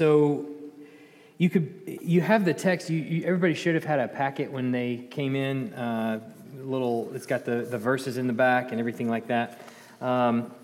so you could you have the text. You, you, everybody should have had a packet when they came in. Uh, little, it's got the the verses in the back and everything like that. Um,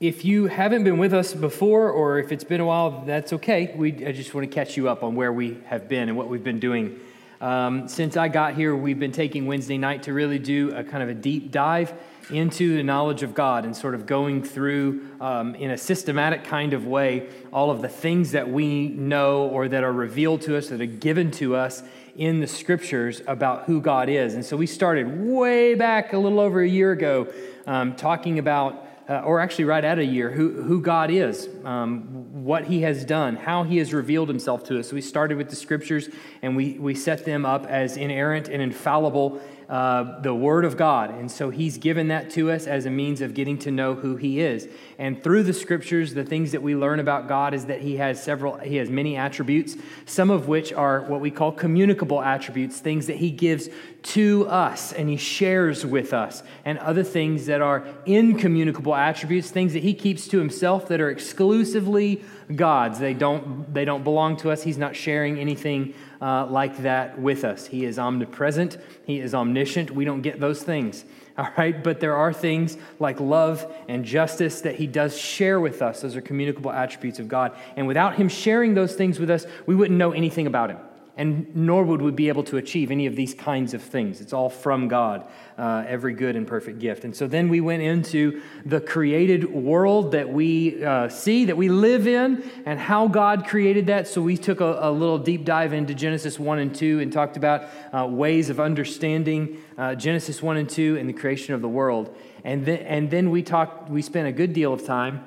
if you haven't been with us before, or if it's been a while, that's okay. We I just want to catch you up on where we have been and what we've been doing. Um, since I got here, we've been taking Wednesday night to really do a kind of a deep dive into the knowledge of God and sort of going through um, in a systematic kind of way all of the things that we know or that are revealed to us, that are given to us in the scriptures about who God is. And so we started way back a little over a year ago um, talking about uh, or actually right at a year, who, who God is, um, what He has done, how He has revealed Himself to us. We started with the scriptures and we, we set them up as inerrant and infallible uh, the Word of God. And so He's given that to us as a means of getting to know who He is. And through the Scriptures, the things that we learn about God is that He has several, He has many attributes, some of which are what we call communicable attributes, things that He gives to us and He shares with us, and other things that are incommunicable attributes, things that He keeps to Himself that are exclusively God's. They don't, they don't belong to us. He's not sharing anything uh, like that with us. He is omnipresent, He is omniscient. We don't get those things, all right? But there are things like love and justice that He does share with us. Those are communicable attributes of God. And without Him sharing those things with us, we wouldn't know anything about Him and nor would we be able to achieve any of these kinds of things. It's all from God, uh, every good and perfect gift. And so then we went into the created world that we uh, see, that we live in, and how God created that. So we took a, a little deep dive into Genesis 1 and 2 and talked about uh, ways of understanding uh, Genesis 1 and 2 and the creation of the world. And then, and then we talked, we spent a good deal of time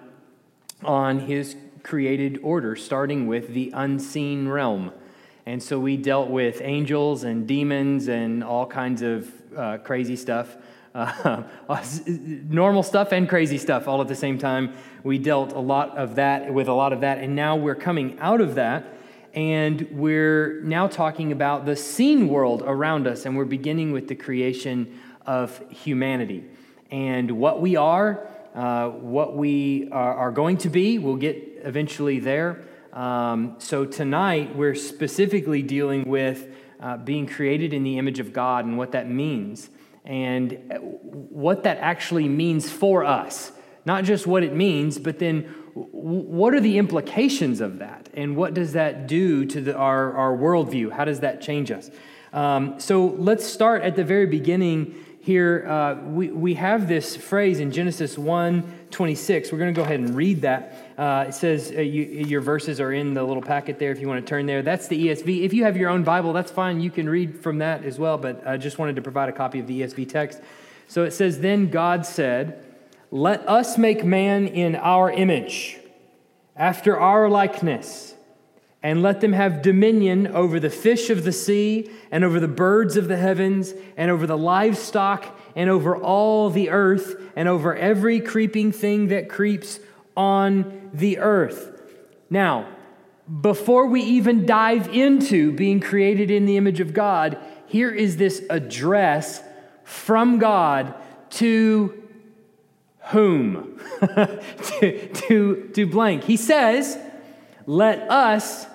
on his created order, starting with the unseen realm. And so we dealt with angels and demons and all kinds of uh, crazy stuff. Uh, normal stuff and crazy stuff all at the same time. We dealt a lot of that with a lot of that, and now we're coming out of that, and we're now talking about the seen world around us, and we're beginning with the creation of humanity and what we are, uh, what we are, are going to be. We'll get eventually there. Um, so tonight, we're specifically dealing with uh, being created in the image of God and what that means, and uh, what that actually means for us. Not just what it means, but then what are the implications of that? And what does that do to the, our, our worldview? How does that change us? Um, so let's start at the very beginning here. Uh, we, we have this phrase in Genesis 1 26. We're going to go ahead and read that. Uh, it says uh, you, your verses are in the little packet there if you want to turn there. That's the ESV. If you have your own Bible, that's fine. You can read from that as well, but I just wanted to provide a copy of the ESV text. So it says, Then God said, Let us make man in our image, after our likeness, and let them have dominion over the fish of the sea, and over the birds of the heavens, and over the livestock, and over all the earth, and over every creeping thing that creeps on the earth. Now, before we even dive into being created in the image of God, here is this address from God to whom? to, to, to blank. He says, Let us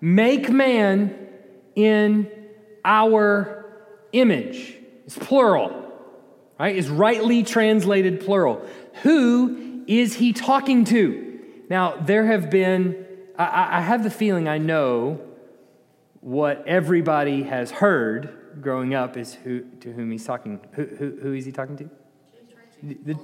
make man in our image. It's plural, right? It's rightly translated plural. Who is he talking to? Now, there have been, I, I have the feeling I know what everybody has heard growing up is who, to whom he's talking. Who, who, who is he talking to? The,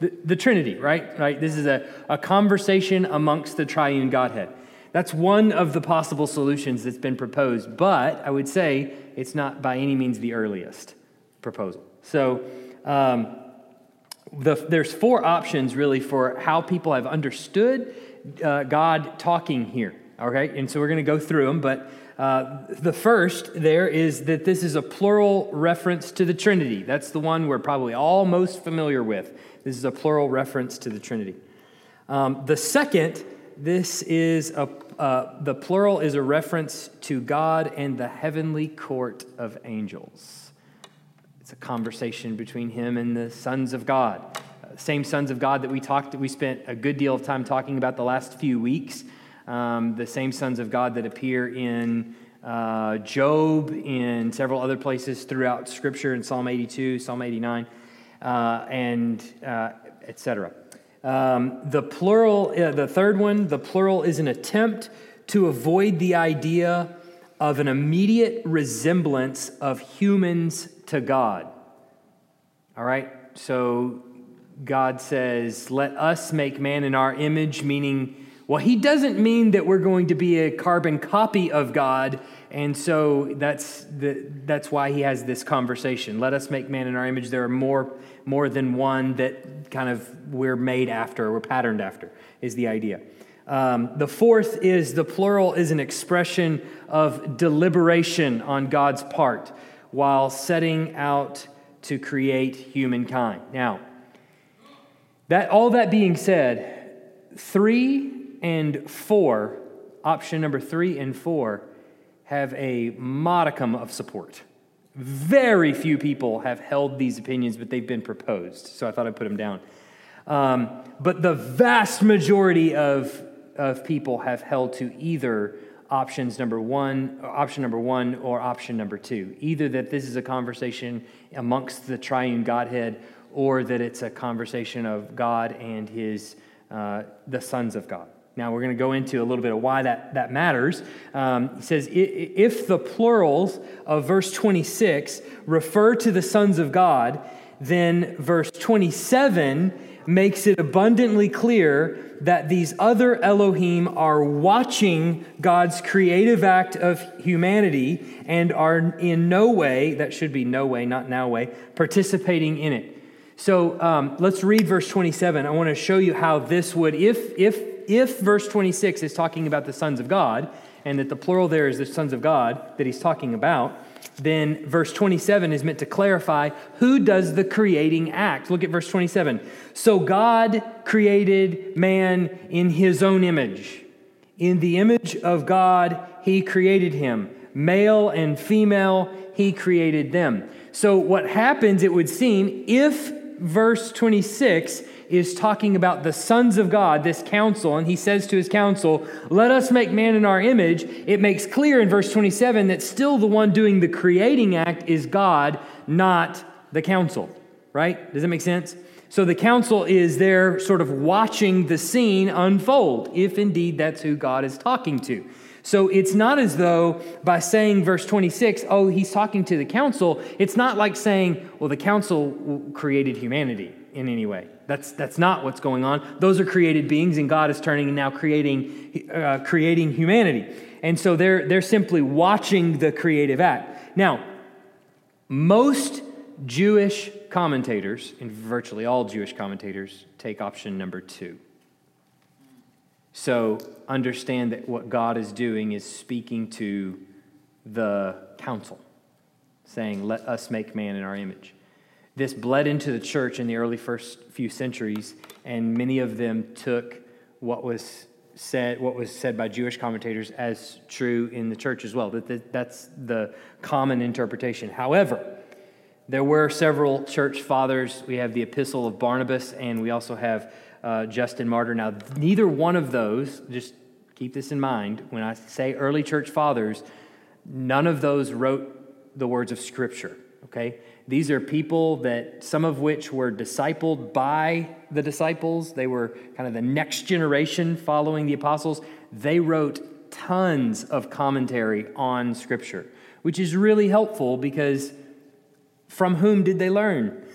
the, the, Trinity, right? Right. This is a, a conversation amongst the triune Godhead. That's one of the possible solutions that's been proposed, but I would say it's not by any means the earliest proposal. So, um, the, there's four options really for how people have understood uh, God talking here. Okay, and so we're going to go through them, but uh, the first there is that this is a plural reference to the Trinity. That's the one we're probably all most familiar with. This is a plural reference to the Trinity. Um, the second, this is a uh, the plural is a reference to God and the heavenly court of angels. It's a conversation between him and the sons of God. Uh, same sons of God that we talked, we spent a good deal of time talking about the last few weeks. um, the same sons of God that appear in uh, Job, in several other places throughout Scripture, in Psalm 82, Psalm 89, uh, and uh, etc. Um, the plural, uh, the third one, the plural is an attempt to avoid the idea of an immediate resemblance of humans to God. All right? So God says, Let us make man in our image, meaning, well, he doesn't mean that we're going to be a carbon copy of God. And so that's, the, that's why he has this conversation. Let us make man in our image. There are more, more than one that kind of we're made after, we're patterned after, is the idea. Um, the fourth is the plural is an expression of deliberation on God's part while setting out to create humankind. Now, that all that being said, three and four, option number three and four, have a modicum of support. Very few people have held these opinions, but they've been proposed. So I thought I'd put them down. Um, but the vast majority of, of people have held to either options number one, option number one, or option number two. Either that this is a conversation amongst the triune Godhead, or that it's a conversation of God and his uh, the sons of God. Now we're going to go into a little bit of why that, that matters. Um, he says, if the plurals of verse 26 refer to the sons of God, then verse 27 makes it abundantly clear that these other Elohim are watching God's creative act of humanity and are in no way, that should be no way, not now way, participating in it. So um, let's read verse 27. I want to show you how this would, if, if, if verse 26 is talking about the sons of God, and that the plural there is the sons of God that he's talking about, then verse 27 is meant to clarify who does the creating act. Look at verse 27. So God created man in his own image. In the image of God, he created him. Male and female, he created them. So, what happens, it would seem, if verse 26 is talking about the sons of God, this council, and he says to his council, Let us make man in our image. It makes clear in verse 27 that still the one doing the creating act is God, not the council, right? Does that make sense? So the council is there sort of watching the scene unfold, if indeed that's who God is talking to. So it's not as though by saying verse 26, oh, he's talking to the council, it's not like saying, well, the council created humanity in any way. That's, that's not what's going on. Those are created beings, and God is turning and now creating, uh, creating humanity. And so they're, they're simply watching the creative act. Now, most Jewish commentators, and virtually all Jewish commentators, take option number two. So understand that what God is doing is speaking to the council, saying, Let us make man in our image. This bled into the church in the early first few centuries, and many of them took what was said, what was said by Jewish commentators as true in the church as well. That that's the common interpretation. However, there were several church fathers. We have the Epistle of Barnabas, and we also have uh, Justin Martyr. Now, neither one of those, just keep this in mind, when I say early church fathers, none of those wrote the words of Scripture, okay? These are people that some of which were discipled by the disciples. They were kind of the next generation following the apostles. They wrote tons of commentary on Scripture, which is really helpful because from whom did they learn?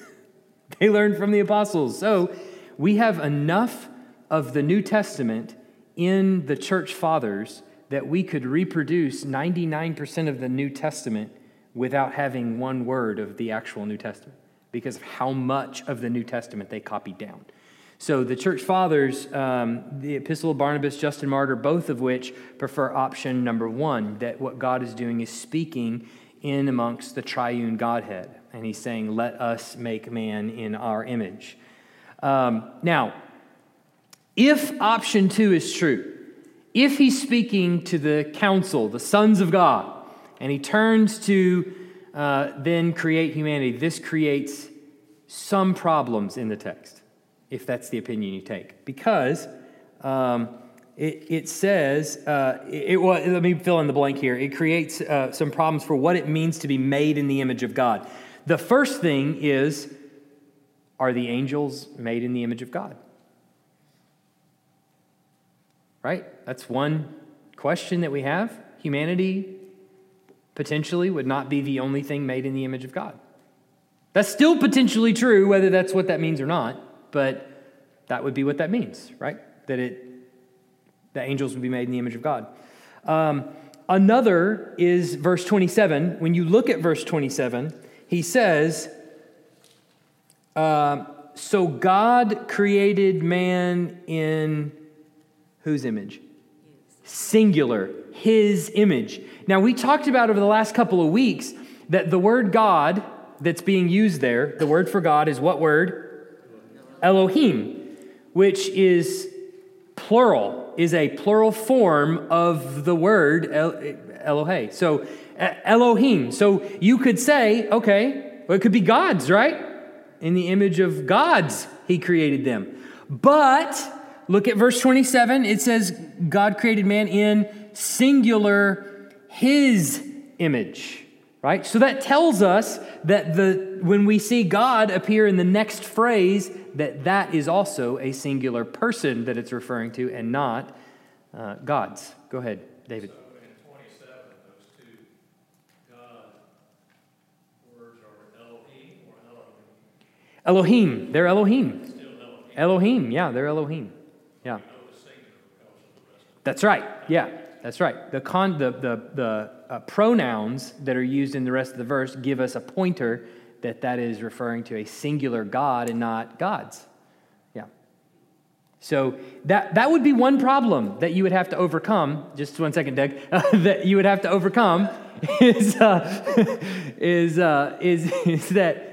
They learned from the apostles. So we have enough of the New Testament in the church fathers that we could reproduce 99% of the New Testament without having one word of the actual New Testament because of how much of the New Testament they copied down. So the church fathers, um, the Epistle of Barnabas, Justin Martyr, both of which prefer option number one, that what God is doing is speaking in amongst the triune Godhead. And he's saying, Let us make man in our image. Um, now, if option two is true, if he's speaking to the council, the sons of God, and he turns to uh, then create humanity, this creates some problems in the text, if that's the opinion you take. Because um, it, it says, uh, it, well, let me fill in the blank here. It creates uh, some problems for what it means to be made in the image of God. The first thing is are the angels made in the image of God? Right? That's one question that we have. Humanity potentially would not be the only thing made in the image of God. That's still potentially true, whether that's what that means or not, but that would be what that means, right? That it the angels would be made in the image of God. Um, another is verse 27. When you look at verse 27, he says, uh, So God created man in whose image? Singular, his image. Now, we talked about over the last couple of weeks that the word God that's being used there, the word for God is what word? Elohim, which is plural, is a plural form of the word Elohe. So Elohim. So you could say, okay, well, it could be gods, right? In the image of gods, he created them. But look at verse 27. It says, God created man in singular, his image, right? So that tells us that the, when we see God appear in the next phrase, that that is also a singular person that it's referring to and not uh, gods. Go ahead, David. So in 27, those two God words are Elohim or Elohim? They're Elohim. Elohim. Yeah, they're Elohim. Yeah. That's right. Yeah, that's right. The, con, the, the, the uh, pronouns that are used in the rest of the verse give us a pointer that that is referring to a singular God and not gods. Yeah. So that, that would be one problem that you would have to overcome. Just one second, Doug. Uh, that you would have to overcome is, uh, is, uh, is, is that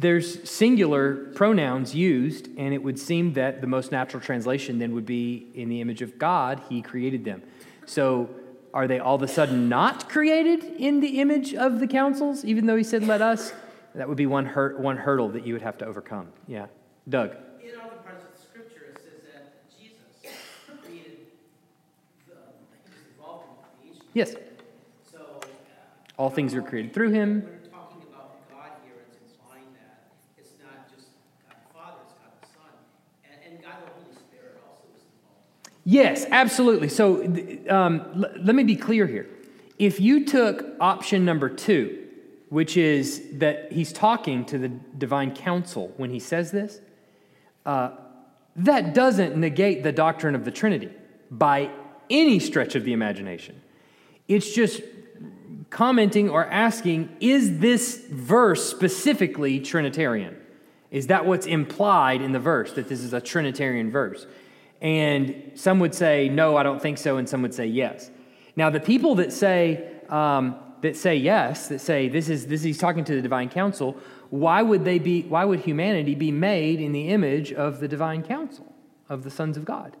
there's singular pronouns used, and it would seem that the most natural translation then would be in the image of God, He created them. So are they all of a sudden not created in the image of the councils, even though He said, let us? That would be one, hurt, one hurdle that you would have to overcome. Yeah. Doug. In other parts of the scripture, it says that Jesus created the, involved in creation. Yes. So, uh, all things were created through him. When we're talking about God here, it's implying that it's not just God the Father, it's God the Son. And, and God the Holy Spirit also is involved. Yes, absolutely. So um, l- let me be clear here. If you took option number two, which is that he's talking to the divine council when he says this, uh, that doesn't negate the doctrine of the Trinity by any stretch of the imagination. It's just commenting or asking, is this verse specifically Trinitarian? Is that what's implied in the verse, that this is a Trinitarian verse? And some would say, no, I don't think so, and some would say yes. Now, the people that say, um, that say yes, that say this is this he's talking to the divine council, why would they be why would humanity be made in the image of the divine council of the sons of God?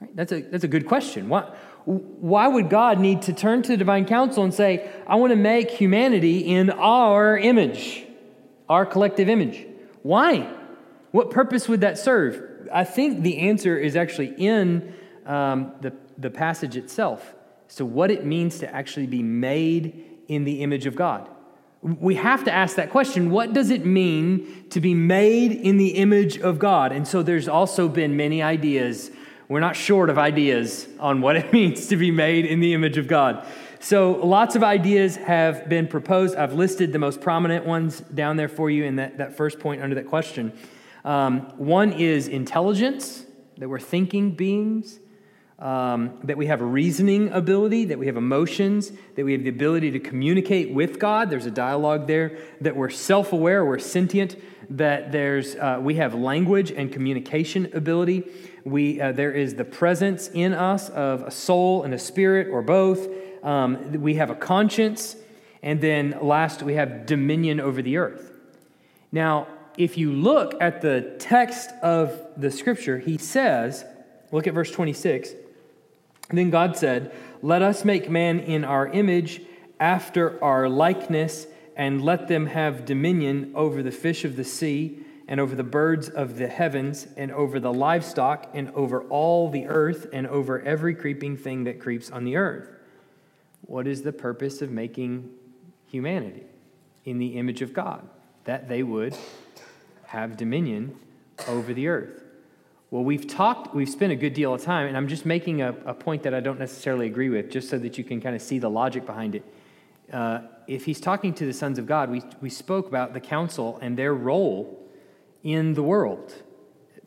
Right? That's a that's a good question. Why, why would God need to turn to the divine council and say, I want to make humanity in our image, our collective image? Why? What purpose would that serve? I think the answer is actually in um, the, the passage itself. So, what it means to actually be made in the image of God. We have to ask that question what does it mean to be made in the image of God? And so there's also been many ideas. We're not short of ideas on what it means to be made in the image of God. So lots of ideas have been proposed. I've listed the most prominent ones down there for you in that, that first point under that question. Um, one is intelligence, that we're thinking beings um, that we have reasoning ability, that we have emotions, that we have the ability to communicate with God. There's a dialogue there, that we're self aware, we're sentient, that there's, uh, we have language and communication ability. We, uh, there is the presence in us of a soul and a spirit, or both. Um, we have a conscience. And then last, we have dominion over the earth. Now, if you look at the text of the scripture, he says, look at verse 26. Then God said, Let us make man in our image, after our likeness, and let them have dominion over the fish of the sea, and over the birds of the heavens, and over the livestock, and over all the earth, and over every creeping thing that creeps on the earth. What is the purpose of making humanity in the image of God? That they would have dominion over the earth. Well, we've talked, we've spent a good deal of time, and I'm just making a, a point that I don't necessarily agree with, just so that you can kind of see the logic behind it. Uh, if he's talking to the sons of God, we, we spoke about the council and their role in the world,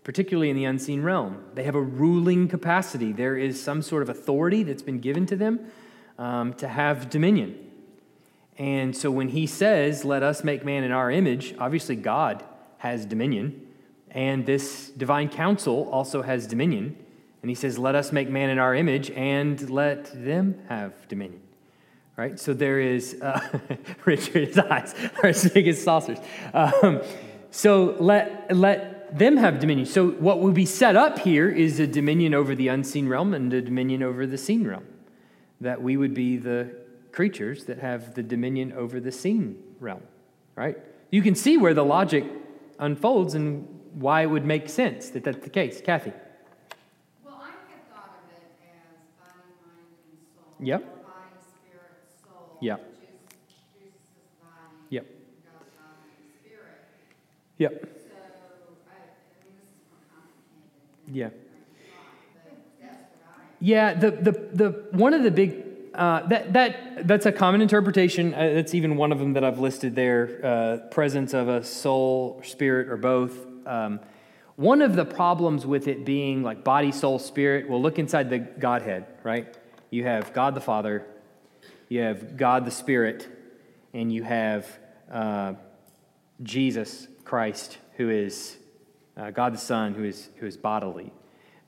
particularly in the unseen realm. They have a ruling capacity. There is some sort of authority that's been given to them um, to have dominion. And so when he says, Let us make man in our image, obviously God has dominion, and this divine council also has dominion. And he says, Let us make man in our image and let them have dominion. Right? So there is, uh, Richard's eyes are as big as saucers. Um, so let, let them have dominion. So what will be set up here is a dominion over the unseen realm and a dominion over the seen realm. That we would be the creatures that have the dominion over the seen realm, right? You can see where the logic unfolds and why it would make sense that that's the case. Kathy? Well, I had thought of it as body, mind, and soul. Yep. Body, spirit, soul. Yep. Jesus body. Yep. God, body. Yep. So, I, I mean, this is more complicated. Yeah. thought, but that's what I. Yeah, the, the, the, one of the big, uh, that, that, that's a common interpretation. Uh, that's even one of them that I've listed there uh, presence of a soul, spirit, or both. Um, one of the problems with it being like body, soul, spirit, well, look inside the Godhead, right? You have God the Father, you have God the Spirit, and you have uh, Jesus Christ, who is God the Son, who is, who is bodily.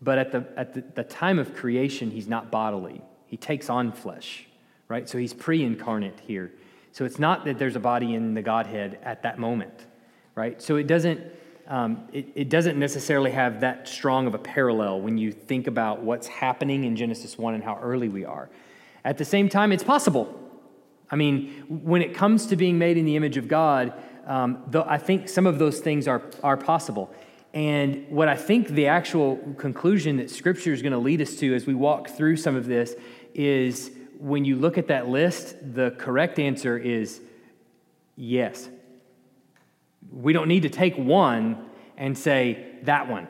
But at, the, at the, the time of creation, he's not bodily. He takes on flesh, right? So he's pre incarnate here. So it's not that there's a body in the Godhead at that moment, right? So it doesn't, um, it, it doesn't necessarily have that strong of a parallel when you think about what's happening in Genesis 1 and how early we are. At the same time, it's possible. I mean, when it comes to being made in the image of God, um, though I think some of those things are, are possible. And what I think the actual conclusion that Scripture is going to lead us to as we walk through some of this is when you look at that list, the correct answer is yes. We don't need to take one and say that one,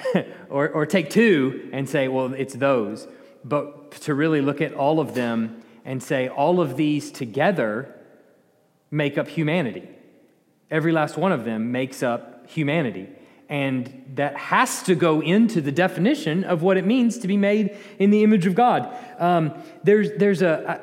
or, or take two and say, well, it's those. But to really look at all of them and say, all of these together make up humanity. Every last one of them makes up humanity. And that has to go into the definition of what it means to be made in the image of God. Um, there's, there's a,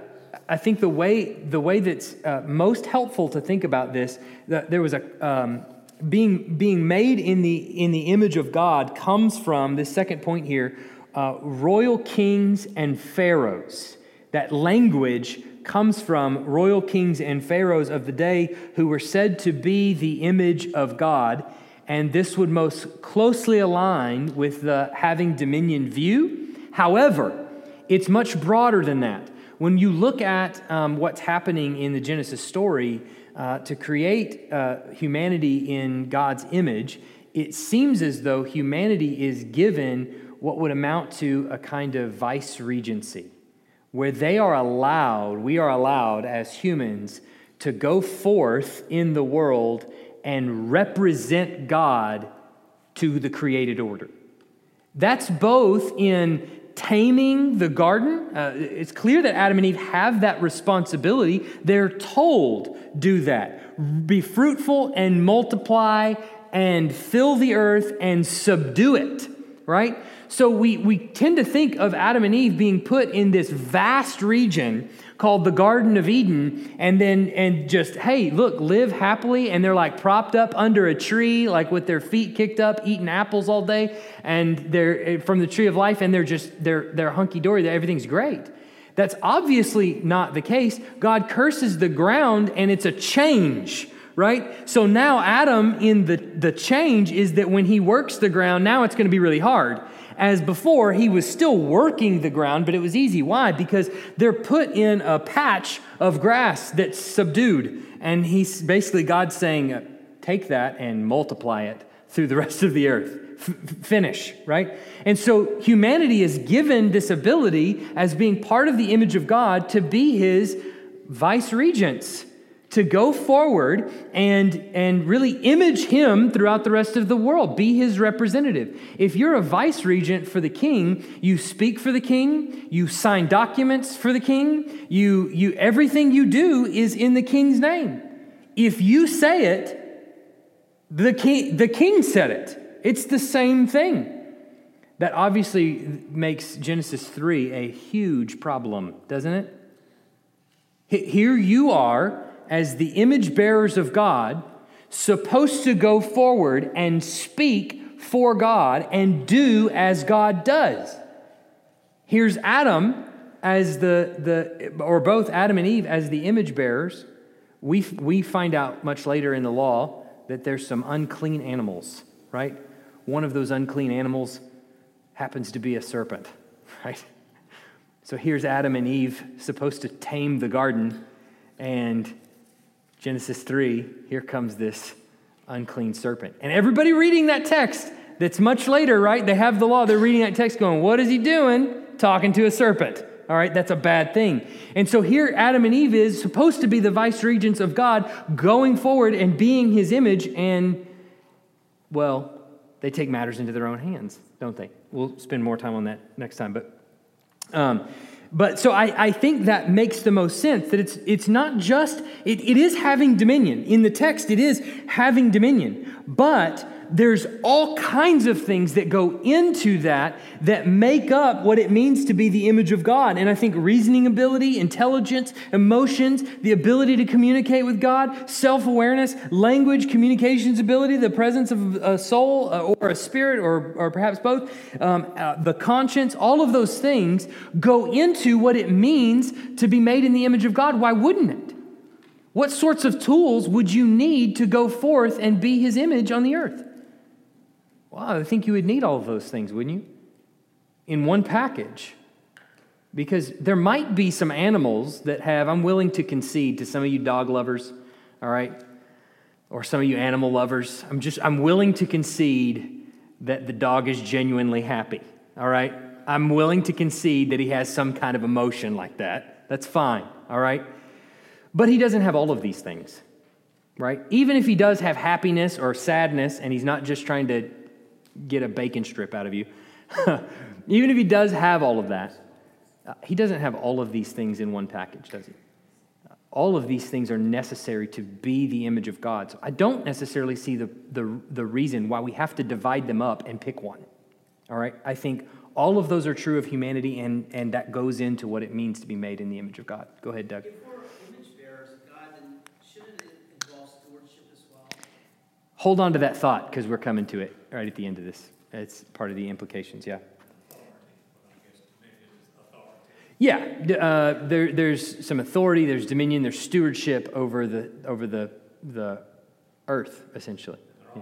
I, I think the way, the way that's uh, most helpful to think about this, that there was a, um, being, being made in the, in the image of God comes from this second point here uh, royal kings and pharaohs. That language comes from royal kings and pharaohs of the day who were said to be the image of God. And this would most closely align with the having dominion view. However, it's much broader than that. When you look at um, what's happening in the Genesis story uh, to create uh, humanity in God's image, it seems as though humanity is given what would amount to a kind of vice regency, where they are allowed, we are allowed as humans, to go forth in the world and represent God to the created order. That's both in taming the garden. Uh, it's clear that Adam and Eve have that responsibility. They're told, do that. Be fruitful and multiply and fill the earth and subdue it, right? So we, we tend to think of Adam and Eve being put in this vast region called the Garden of Eden, and then and just, hey, look, live happily, and they're like propped up under a tree, like with their feet kicked up, eating apples all day, and they're eh, from the tree of life, and they're just they're they're hunky dory, everything's great. That's obviously not the case. God curses the ground, and it's a change right? So now Adam in the, the change is that when he works the ground, now it's going to be really hard. As before, he was still working the ground, but it was easy. Why? Because they're put in a patch of grass that's subdued. And he's basically God saying, uh, take that and multiply it through the rest of the earth. F- finish, right? And so humanity is given this ability as being part of the image of God to be his vice regents, to go forward and, and really image him throughout the rest of the world, be his representative. If you're a vice regent for the king, you speak for the king, you sign documents for the king, you, you, everything you do is in the king's name. If you say it, the king, the king said it. It's the same thing. That obviously makes Genesis 3 a huge problem, doesn't it? Here you are, as the image bearers of God, supposed to go forward and speak for God and do as God does. Here's Adam as the, the or both Adam and Eve as the image bearers. We, we find out much later in the law that there's some unclean animals, right? One of those unclean animals happens to be a serpent, right? So here's Adam and Eve supposed to tame the garden, and Genesis 3, here comes this unclean serpent. And everybody reading that text, that's much later, right? They have the law, they're reading that text going, What is he doing? Talking to a serpent. All right, that's a bad thing. And so here, Adam and Eve is supposed to be the vice regents of God, going forward and being his image, and, well, they take matters into their own hands, don't they? We'll spend more time on that next time. But, um, but so I, I think that makes the most sense that it's, it's not just, it, it is having dominion. In the text, it is having dominion. But there's all kinds of things that go into that that make up what it means to be the image of God. And I think reasoning ability, intelligence, emotions, the ability to communicate with God, self awareness, language, communications ability, the presence of a soul uh, or a spirit or, or perhaps both, um, uh, the conscience, all of those things go into what it means to be made in the image of God. Why wouldn't it? What sorts of tools would you need to go forth and be his image on the earth? Well, I think you would need all of those things, wouldn't you? In one package. Because there might be some animals that have, I'm willing to concede to some of you dog lovers, all right? Or some of you animal lovers. I'm just, I'm willing to concede that the dog is genuinely happy, all right? I'm willing to concede that he has some kind of emotion like that. That's fine, all right? But he doesn't have all of these things, right? Even if he does have happiness or sadness and he's not just trying to get a bacon strip out of you. Even if he does have all of that, uh, he doesn't have all of these things in one package, does he? all of these things are necessary to be the image of God. So I don't necessarily see the, the, the reason why we have to divide them up and pick one. All right? I think all of those are true of humanity, and, and that goes into what it means to be made in the image of God. Go ahead, Doug. If we're image bearers of God, then shouldn't it involve stewardship as well? Hold on to that thought because we're coming to it right at the end of this. It's part of the implications, yeah. Yeah, uh, there, there's some authority, there's dominion, there's stewardship over the, over the, the earth, essentially. Yeah.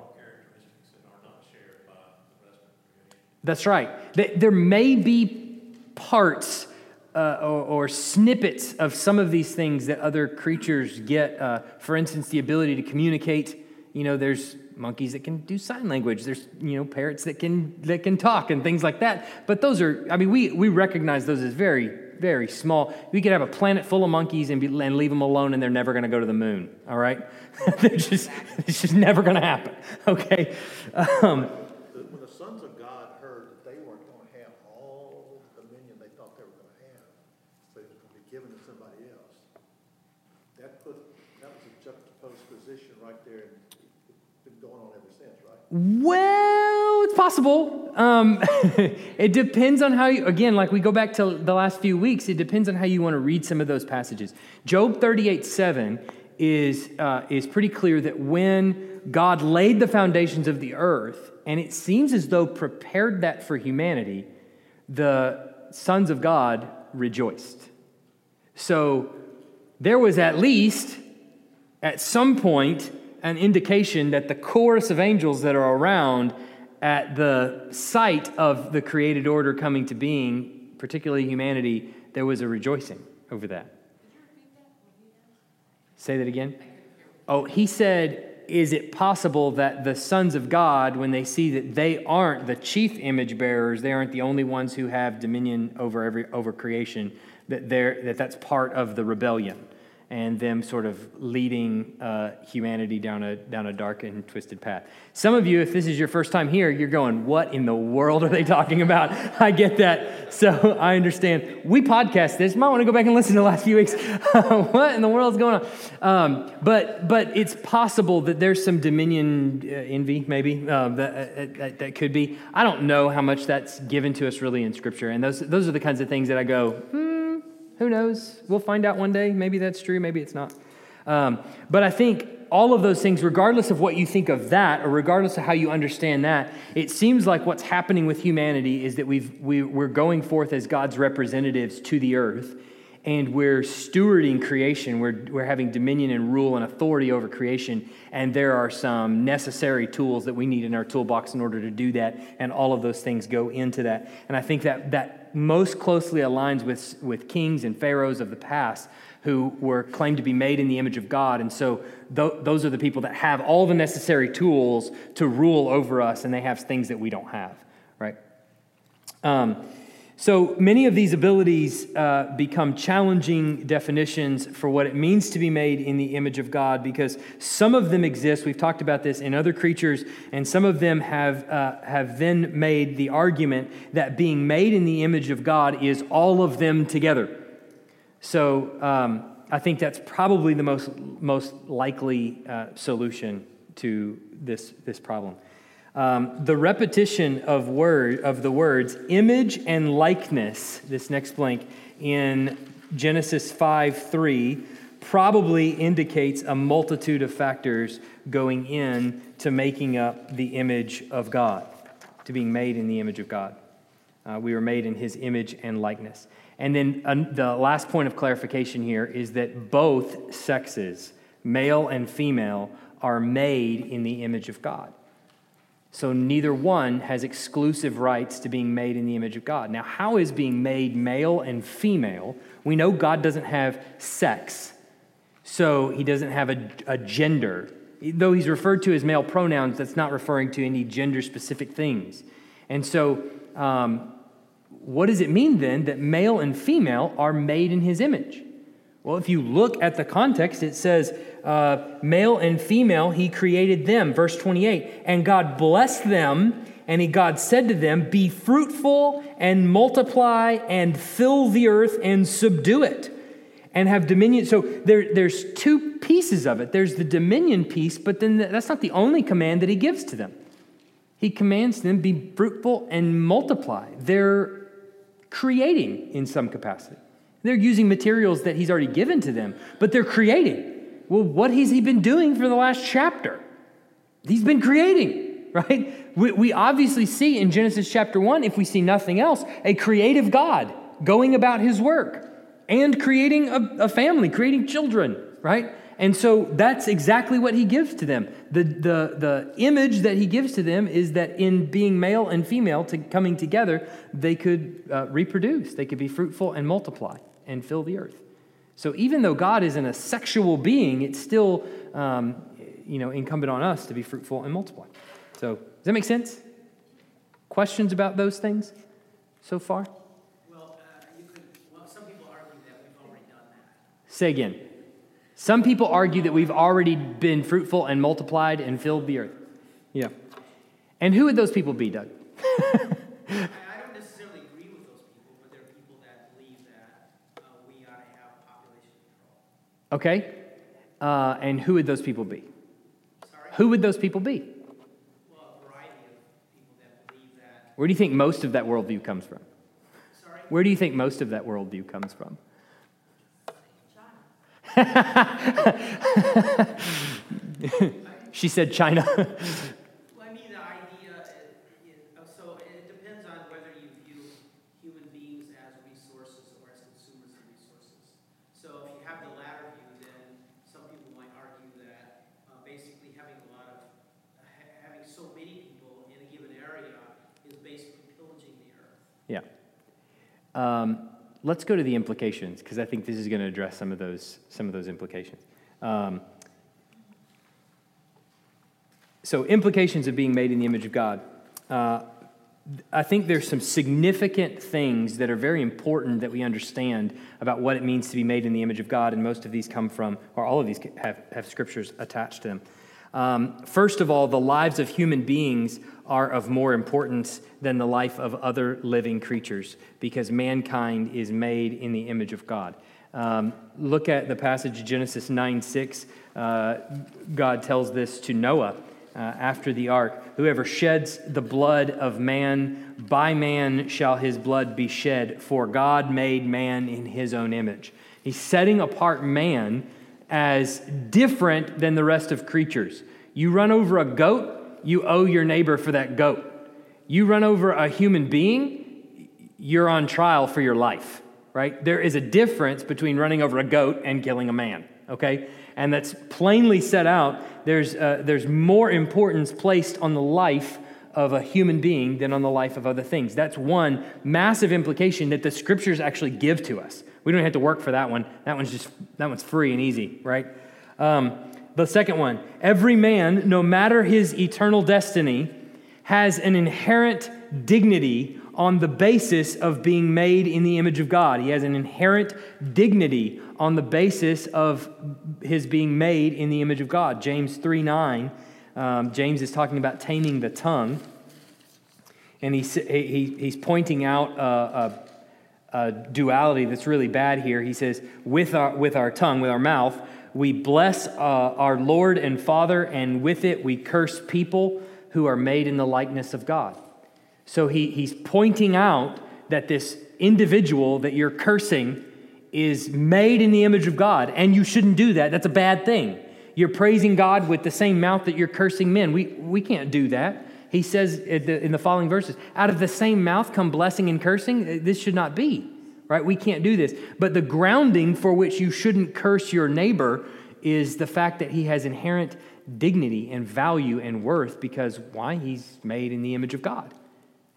That's right. There may be parts uh, or, or, snippets of some of these things that other creatures get. Uh, for instance, the ability to communicate. You know, there's monkeys that can do sign language. There's you know parrots that can that can talk and things like that. But those are, I mean, we we recognize those as very very small. We could have a planet full of monkeys and, be, and leave them alone, and they're never going to go to the moon. All right, they're just it's just never going to happen. Okay. Um, when the sons of God heard that they weren't going to have all the dominion they thought they were going to have, but it was going to be given to somebody else, that put that was a juxtaposed position right there. And, going on ever since, right? Well, it's possible. Um, it depends on how you, again, like we go back to the last few weeks, it depends on how you want to read some of those passages. Job 38 7 is, uh, is pretty clear that when God laid the foundations of the earth, and it seems as though prepared that for humanity, the sons of God rejoiced. So there was at least, at some point, an indication that the chorus of angels that are around at the sight of the created order coming to being, particularly humanity, there was a rejoicing over that. Say that again. Oh, he said, is it possible that the sons of God, when they see that they aren't the chief image bearers, they aren't the only ones who have dominion over every over creation, that that that's part of the rebellion? And them sort of leading uh, humanity down a, down a dark and twisted path. Some of you, if this is your first time here, you're going, What in the world are they talking about? I get that. So I understand. We podcast this. You might want to go back and listen to the last few weeks. what in the world is going on? Um, but, but it's possible that there's some dominion uh, envy, maybe, uh, that, uh, that, that, could be. I don't know how much that's given to us really in Scripture. And those, those are the kinds of things that I go, hmm, who knows? We'll find out one day. Maybe that's true, maybe it's not. Um, but I think all of those things, regardless of what you think of that, or regardless of how you understand that, it seems like what's happening with humanity is that we've, we, we're going forth as God's representatives to the earth, and we're stewarding creation. We're, we're having dominion and rule and authority over creation, and there are some necessary tools that we need in our toolbox in order to do that, and all of those things go into that. And I think that that most closely aligns with, with kings and pharaohs of the past who were claimed to be made in the image of God. And so th- those are the people that have all the necessary tools to rule over us, and they have things that we don't have, right? Um, so many of these abilities uh, become challenging definitions for what it means to be made in the image of God because some of them exist. We've talked about this in other creatures, and some of them have, uh, have then made the argument that being made in the image of God is all of them together. So um, I think that's probably the most, most likely uh, solution to this, this problem. Um, the repetition of word of the words image and likeness, this next blank in Genesis 5 3, probably indicates a multitude of factors going in to making up the image of God, to being made in the image of God. Uh, we were made in his image and likeness. And then uh, the last point of clarification here is that both sexes, male and female, are made in the image of God. So neither one has exclusive rights to being made in the image of God. Now, how is being made male and female? We know God doesn't have sex, so he doesn't have a, a gender. Though he's referred to as male pronouns, that's not referring to any gender specific things. And so, um, what does it mean then that male and female are made in his image? Well, if you look at the context, it says, uh, male and female, he created them. Verse 28 And God blessed them, and he, God said to them, Be fruitful and multiply and fill the earth and subdue it and have dominion. So there, there's two pieces of it there's the dominion piece, but then that's not the only command that he gives to them. He commands them, Be fruitful and multiply. They're creating in some capacity. They're using materials that he's already given to them, but they're creating. Well, what has he been doing for the last chapter? He's been creating, right? We, we obviously see in Genesis chapter 1, if we see nothing else, a creative God going about his work and creating a, a family, creating children, right? And so that's exactly what he gives to them. The, the, the image that he gives to them is that in being male and female to coming together, they could uh, reproduce, they could be fruitful and multiply and fill the earth. So even though God isn't a sexual being, it's still um, you know, incumbent on us to be fruitful and multiply. So does that make sense? Questions about those things so far? Well, uh, could, well, some people argue that we've already done that. Say again. Some people argue that we've already been fruitful and multiplied and filled the earth. Yeah. And who would those people be, Doug? Okay? Uh, and who would those people be? Sorry? Who would those people be? Well, a variety of people that. Where do you think most of that worldview comes from? Sorry? Where do you think most of that worldview comes from? she said China. Um, let's go to the implications because I think this is going to address some of those some of those implications. Um, so, implications of being made in the image of God. Uh, I think there's some significant things that are very important that we understand about what it means to be made in the image of God, and most of these come from, or all of these have, have scriptures attached to them. Um, first of all, the lives of human beings are of more importance than the life of other living creatures because mankind is made in the image of God. Um, look at the passage Genesis 9 6. Uh, God tells this to Noah uh, after the ark Whoever sheds the blood of man, by man shall his blood be shed, for God made man in his own image. He's setting apart man as different than the rest of creatures. You run over a goat, you owe your neighbor for that goat. You run over a human being, you're on trial for your life, right? There is a difference between running over a goat and killing a man, okay? And that's plainly set out. There's, uh, there's more importance placed on the life of a human being than on the life of other things. That's one massive implication that the scriptures actually give to us. We don't have to work for that one. That one's just that one's free and easy, right? Um, the second one, every man, no matter his eternal destiny, has an inherent dignity on the basis of being made in the image of God. He has an inherent dignity on the basis of his being made in the image of God. James 3 9, um, James is talking about taming the tongue. And he's, he, he's pointing out a, a, a duality that's really bad here. He says, with our, with our tongue, with our mouth, we bless uh, our Lord and Father, and with it we curse people who are made in the likeness of God. So he, he's pointing out that this individual that you're cursing is made in the image of God, and you shouldn't do that. That's a bad thing. You're praising God with the same mouth that you're cursing men. We, we can't do that. He says in the following verses, out of the same mouth come blessing and cursing. Uh, this should not be, right? We can't do this. But the grounding for which you shouldn't curse your neighbor is the fact that he has inherent dignity and value and worth because why? He's made in the image of God.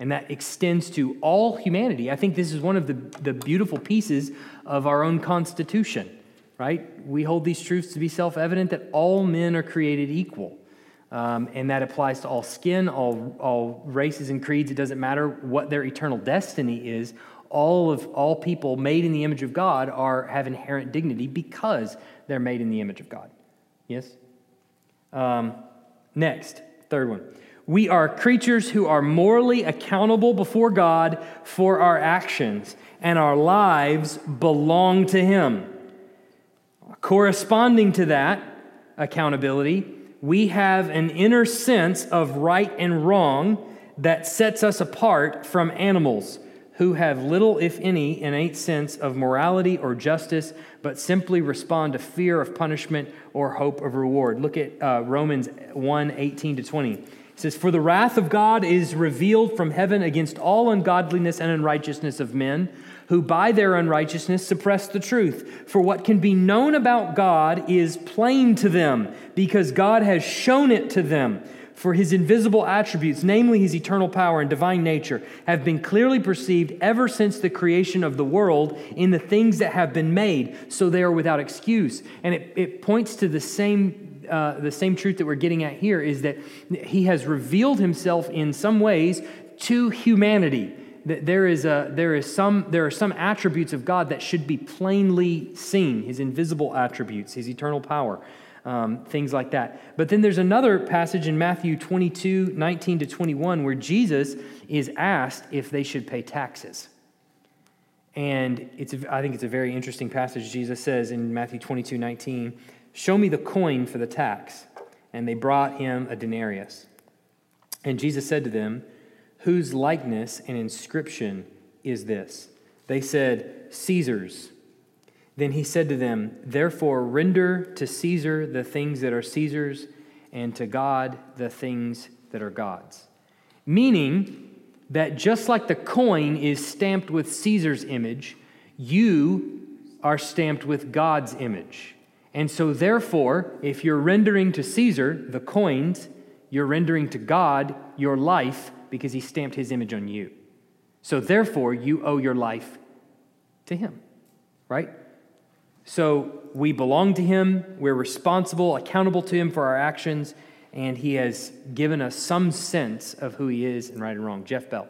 And that extends to all humanity. I think this is one of the, the beautiful pieces of our own Constitution, right? We hold these truths to be self evident that all men are created equal. Um, and that applies to all skin, all, all races and creeds. It doesn't matter what their eternal destiny is. All of all people made in the image of God are have inherent dignity because they're made in the image of God. Yes. Um, next, third one. We are creatures who are morally accountable before God for our actions, and our lives belong to Him. Corresponding to that accountability, we have an inner sense of right and wrong that sets us apart from animals who have little, if any, innate sense of morality or justice, but simply respond to fear of punishment or hope of reward. Look at uh, Romans 1 18 to 20. It says, For the wrath of God is revealed from heaven against all ungodliness and unrighteousness of men, who by their unrighteousness suppress the truth. For what can be known about God is plain to them, because God has shown it to them. For his invisible attributes, namely his eternal power and divine nature, have been clearly perceived ever since the creation of the world in the things that have been made, so they are without excuse. And it, it points to the same uh, the same truth that we're getting at here is that he has revealed himself in some ways to humanity. That there is a there is some there are some attributes of God that should be plainly seen. His invisible attributes, his eternal power. Um, things like that. But then there's another passage in Matthew 22, 19 to 21, where Jesus is asked if they should pay taxes. And it's, I think it's a very interesting passage. Jesus says in Matthew 22, 19, Show me the coin for the tax. And they brought him a denarius. And Jesus said to them, Whose likeness and inscription is this? They said, Caesar's. Then he said to them, Therefore render to Caesar the things that are Caesar's, and to God the things that are God's. Meaning that just like the coin is stamped with Caesar's image, you are stamped with God's image. And so, therefore, if you're rendering to Caesar the coins, you're rendering to God your life because he stamped his image on you. So, therefore, you owe your life to him, right? So, we belong to him, we're responsible, accountable to him for our actions, and he has given us some sense of who he is and right and wrong. Jeff Bell.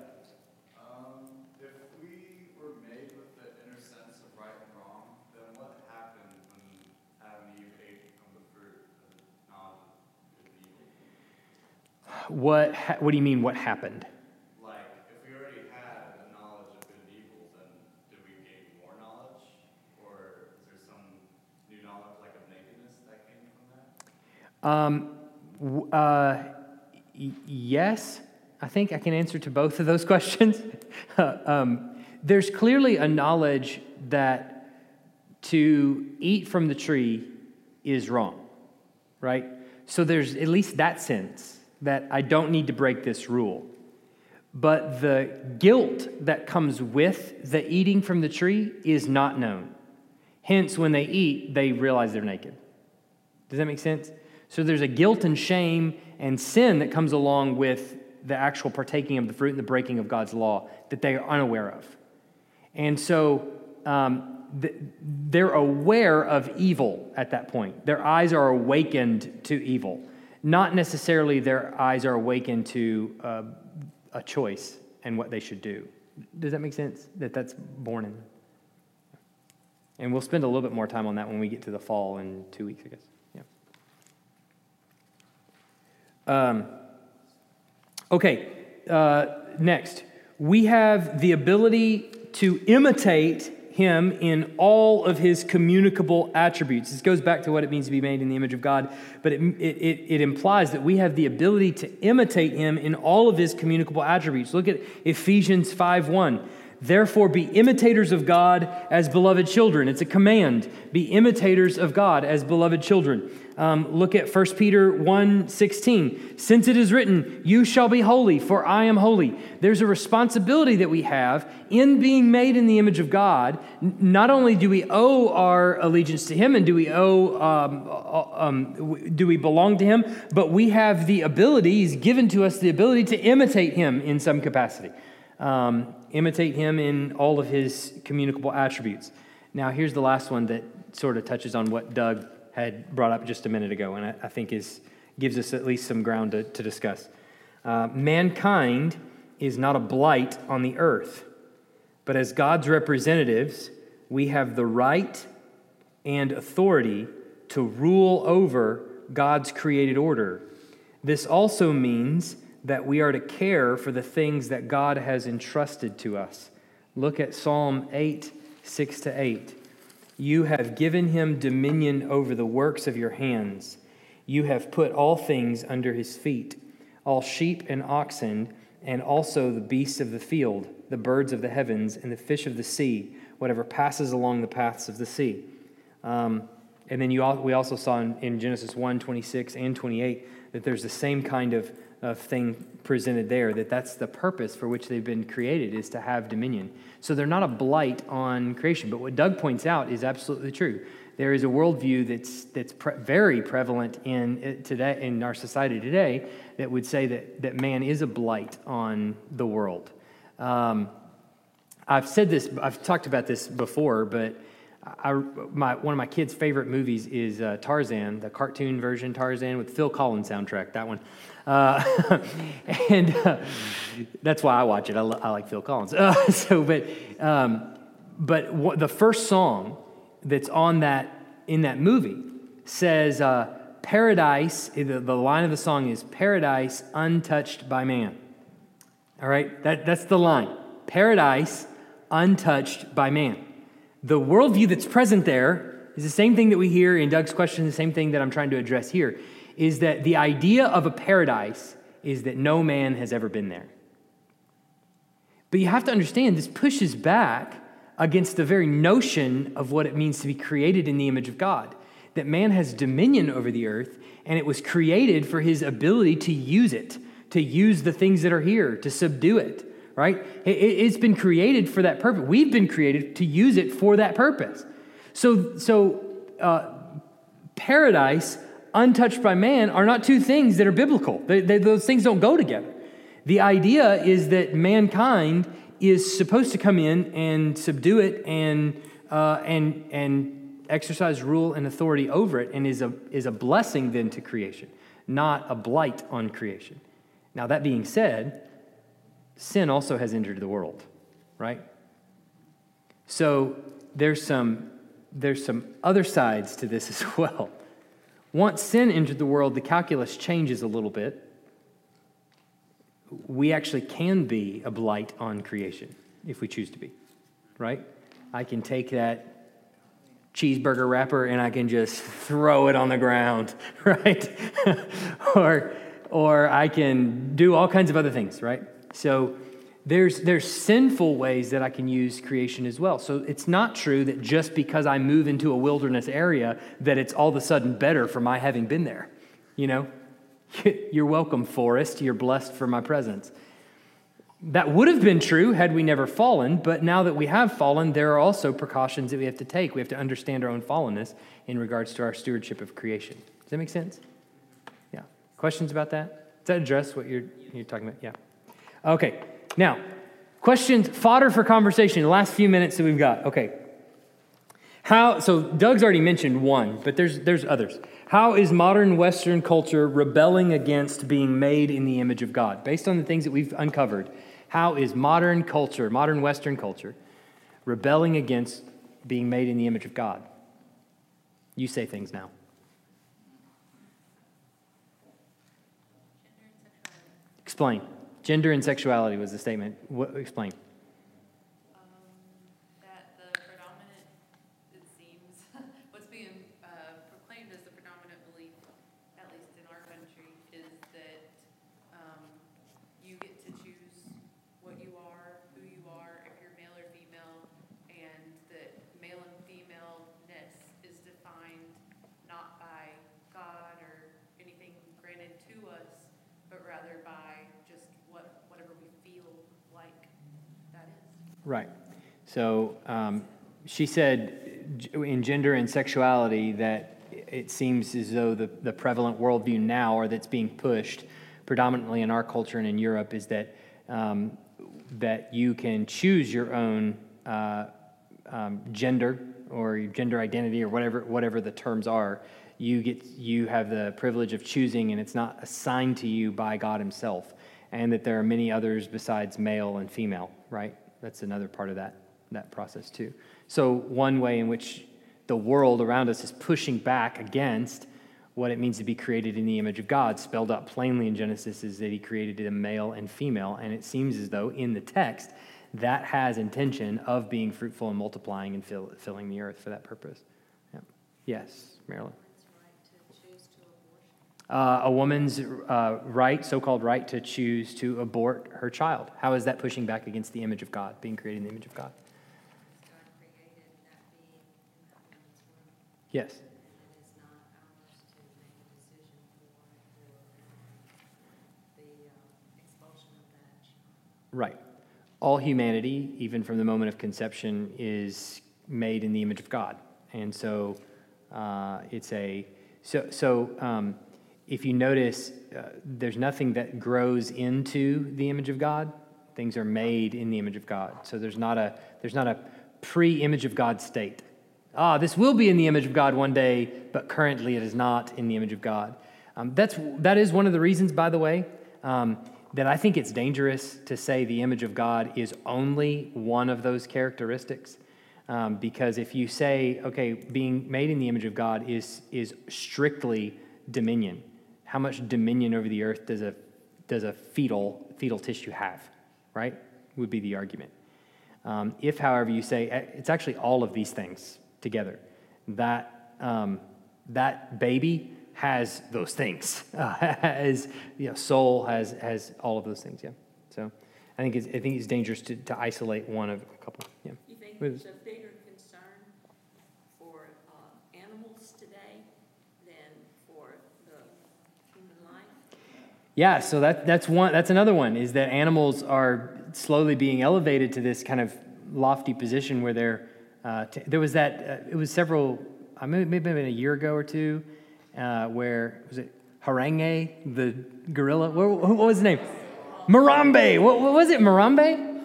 Um, if we were made with the inner sense of right and wrong, then what happened when Adam and Eve ate from the fruit of knowledge of good and evil? What, ha- what do you mean, what happened? Like, if we already had a knowledge of good and evil, then did we gain more knowledge? Or is there some new knowledge, like of nakedness, that came from that? Um, w- uh, y- yes, I think I can answer to both of those questions. um, there's clearly a knowledge that to eat from the tree is wrong, right? So there's at least that sense that I don't need to break this rule. But the guilt that comes with the eating from the tree is not known. Hence, when they eat, they realize they're naked. Does that make sense? So there's a guilt and shame and sin that comes along with the actual partaking of the fruit and the breaking of God's law that they are unaware of. And so um, th- they're aware of evil at that point. Their eyes are awakened to evil. Not necessarily their eyes are awakened to uh, a choice and what they should do. Does that make sense? That that's born in. And we'll spend a little bit more time on that when we get to the fall in two weeks, I guess. Yeah. Um, okay, uh, next. We have the ability to imitate him in all of his communicable attributes. This goes back to what it means to be made in the image of God, but it, it, it implies that we have the ability to imitate him in all of his communicable attributes. Look at Ephesians 5 1. Therefore, be imitators of God as beloved children. It's a command. Be imitators of God as beloved children. Um, look at 1 Peter 1 16. Since it is written, You shall be holy, for I am holy. There's a responsibility that we have in being made in the image of God. Not only do we owe our allegiance to Him and do we owe, um, um, do we belong to Him, but we have the ability, He's given to us the ability to imitate Him in some capacity. Um, imitate him in all of his communicable attributes. Now, here's the last one that sort of touches on what Doug had brought up just a minute ago, and I, I think is, gives us at least some ground to, to discuss. Uh, mankind is not a blight on the earth, but as God's representatives, we have the right and authority to rule over God's created order. This also means that we are to care for the things that God has entrusted to us. Look at Psalm 8, 6 to 8. You have given him dominion over the works of your hands. You have put all things under his feet all sheep and oxen, and also the beasts of the field, the birds of the heavens, and the fish of the sea, whatever passes along the paths of the sea. Um, and then all, we also saw in, in Genesis 1 26 and 28 that there's the same kind of of thing presented there that that's the purpose for which they've been created is to have dominion. So they're not a blight on creation. But what doug points out is absolutely true. There is a worldview that's that's pre- very prevalent in today in our society today that would say that that man is a blight on the world. Um, i've said this i've talked about this before but I, my, one of my kids' favorite movies is uh, Tarzan, the cartoon version Tarzan with Phil Collins soundtrack. That one, uh, and uh, that's why I watch it. I, lo- I like Phil Collins. So, but um, but the first song that's on that in that movie says uh, "Paradise." The, the line of the song is "Paradise untouched by man." All right, that, that's the line. Paradise untouched by man the worldview that's present there is the same thing that we hear in Doug's question, the same thing that I'm trying to address here, is that the idea of a paradise is that no man has ever been there. But you have to understand, this pushes back against the very notion of what it means to be created in the image of God. That man has dominion over the earth, and it was created for his ability to use it, to use the things that are here, to subdue it, right? It, has been created for that purpose. We've been created to use it for that purpose. So, so uh, paradise, untouched by man, are not two things that are biblical. They, they, those things don't go together. The idea is that mankind is supposed to come in and subdue it and, uh, and, and exercise rule and authority over it and is a, is a blessing then to creation. not a blight on creation. Now, that being said, sin also has entered the world, right? So there's some, there's some other sides to this as well. Once sin entered the world, the calculus changes a little bit. We actually can be a blight on creation if we choose to be, right? I can take that cheeseburger wrapper and I can just throw it on the ground, right? or, or I can do all kinds of other things, right? So there's, there's sinful ways that I can use creation as well. So it's not true that just because I move into a wilderness area that it's all of a sudden better for my having been there. You know, you're welcome, forest. You're blessed for my presence. That would have been true had we never fallen, but now that we have fallen, there are also precautions that we have to take. We have to understand our own fallenness in regards to our stewardship of creation. Does that make sense? Yeah. Questions about that? Does that address what you're, you're talking about? Yeah. Okay. Now, questions, fodder for conversation, the last few minutes that we've got. Okay. How, so Doug's already mentioned one, but there's, there's others. How is modern Western culture rebelling against being made in the image of God? Based on the things that we've uncovered, how is modern culture, modern Western culture, rebelling against being made in the image of God? You say things now. Explain. Gender and sexuality was the statement. What, explain. Um, that the predominant, it seems, what's being uh, proclaimed as the predominant belief, at least in our country, is that um, you get to choose what you are, who you are, if you're male or female, and that male and femaleness is defined not by God or anything granted to us, but rather by just what, whatever we feel like that is. Right. So um, she said in gender and sexuality that it seems as though the, the prevalent worldview now, or that's being pushed predominantly in our culture and in Europe, is that, um, that you can choose your own uh, um, gender or gender identity or whatever, whatever the terms are. You, get, you have the privilege of choosing, and it's not assigned to you by God Himself. And that there are many others besides male and female, right? That's another part of that, that process, too. So, one way in which the world around us is pushing back against what it means to be created in the image of God, spelled out plainly in Genesis, is that He created a male and female. And it seems as though in the text, that has intention of being fruitful and multiplying and fill, filling the earth for that purpose. Yeah. Yes, Marilyn. Uh, a woman's uh, right, so called right, to choose to abort her child. How is that pushing back against the image of God, being created in the image of God? Yes. Right. All humanity, even from the moment of conception, is made in the image of God. And so uh, it's a, so, so um, if you notice, uh, there's nothing that grows into the image of God. Things are made in the image of God. So there's not a, there's not a pre image of God state. Ah, this will be in the image of God one day, but currently it is not in the image of God. Um, that's, that is one of the reasons, by the way, um, that I think it's dangerous to say the image of God is only one of those characteristics. Um, because if you say, okay, being made in the image of God is, is strictly dominion, how much dominion over the earth does a, does a fetal, fetal tissue have, right? Would be the argument. Um, if, however, you say eh, it's actually all of these things together, that, um, that baby has those things, uh, has you know, soul, has, has all of those things, yeah. So I think it's, I think it's dangerous to, to isolate one of a couple, yeah. You think there's a bigger concern for uh, animals today than for the human life? Yeah, so that, that's one. That's another one. Is that animals are slowly being elevated to this kind of lofty position where they're. Uh, t- there was that. Uh, it was several. I mean, maybe been a year ago or two, uh, where was it Harangue the gorilla? What, what was his name? Morambe. What, what was it? Morambe.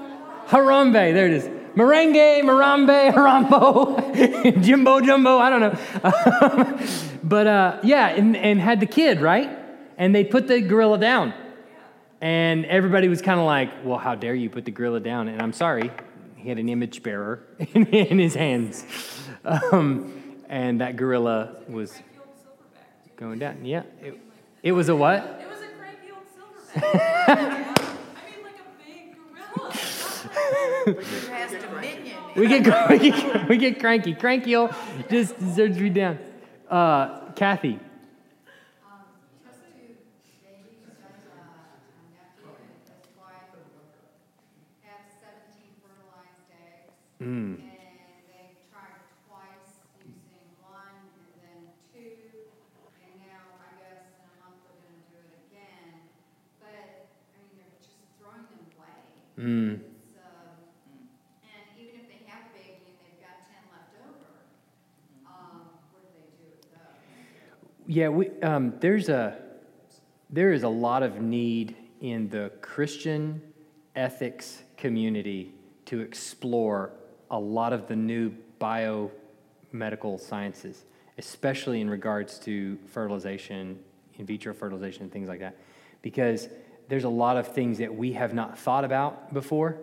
Harambe. There it is. Merengue, Morambe, Harambo, Jimbo Jumbo. I don't know. but uh, yeah, and, and had the kid right and they put the gorilla down. And everybody was kind of like, well, how dare you put the gorilla down? And I'm sorry, he had an image bearer in, in his hands. Um, and that gorilla was Cranky old silverback, too. going down. Yeah. It, it was a what? It was a cranky old silverback. I mean, like a big gorilla. Who has dominion? We get, we get, we get cranky. Cranky old just deserves to be down. Uh, Kathy. Um, just to, they used as a, a nephew and his wife had seventeen fertilized eggs. Mm. And they tried twice using one and then two, and now I guess in a month they're gonna do it again. But, I mean, they're just throwing them away. Mm. It's, and even if they have a baby and they've got ten left over, what do they do with those? Yeah, we, um, there's a there is a lot of need in the Christian ethics community to explore a lot of the new biomedical sciences, especially in regards to fertilization, in vitro fertilization, and things like that, because there's a lot of things that we have not thought about before,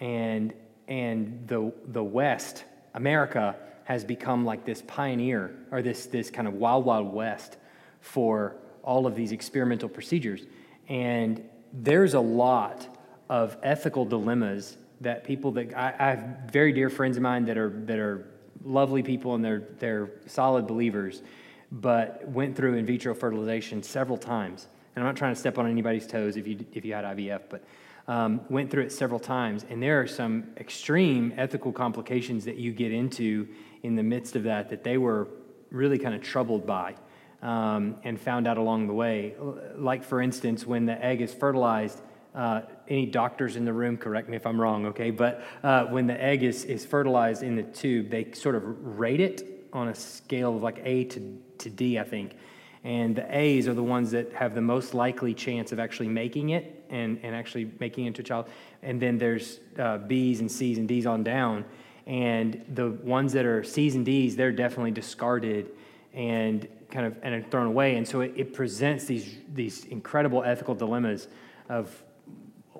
and and the the West, America, has become like this pioneer or this this kind of wild wild west for all of these experimental procedures, and there's a lot of ethical dilemmas that people that I, I have very dear friends of mine that are that are lovely people and they're they're solid believers, but went through in vitro fertilization several times. And I'm not trying to step on anybody's toes if you if you had IVF, but um, went through it several times, and there are some extreme ethical complications that you get into in the midst of that that they were really kind of troubled by um, and found out along the way. Like, for instance, when the egg is fertilized, uh, any doctors in the room, correct me if I'm wrong, okay? But uh, when the egg is, is fertilized in the tube, they sort of rate it on a scale of like A to, to D, I think. And the A's are the ones that have the most likely chance of actually making it and, and actually making it into a child. And then there's uh, B's and C's and D's on down. And the ones that are C's and D's, they're definitely discarded and kind of and thrown away. And so it, it presents these, these incredible ethical dilemmas of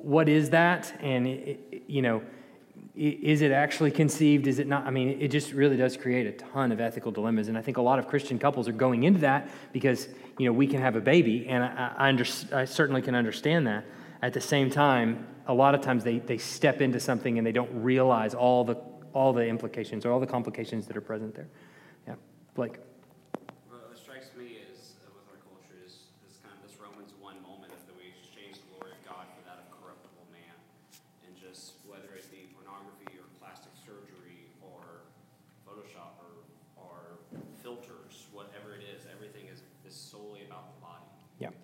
what is that? And, it, you know, is it actually conceived? Is it not? I mean, it just really does create a ton of ethical dilemmas. And I think a lot of Christian couples are going into that because, you know, we can have a baby. And I, I, under, I certainly can understand that. At the same time, a lot of times they, they step into something and they don't realize all the, all the implications or all the complications that are present there. Yeah. Blake. Well, what strikes me is, uh, with our culture, is this kind of this Romans one moment of that we exchange the glory of God for that of corruptible man, and just whether it be pornography or plastic surgery or Photoshop or, or filters, whatever it is, everything is, is solely about the body, Yeah.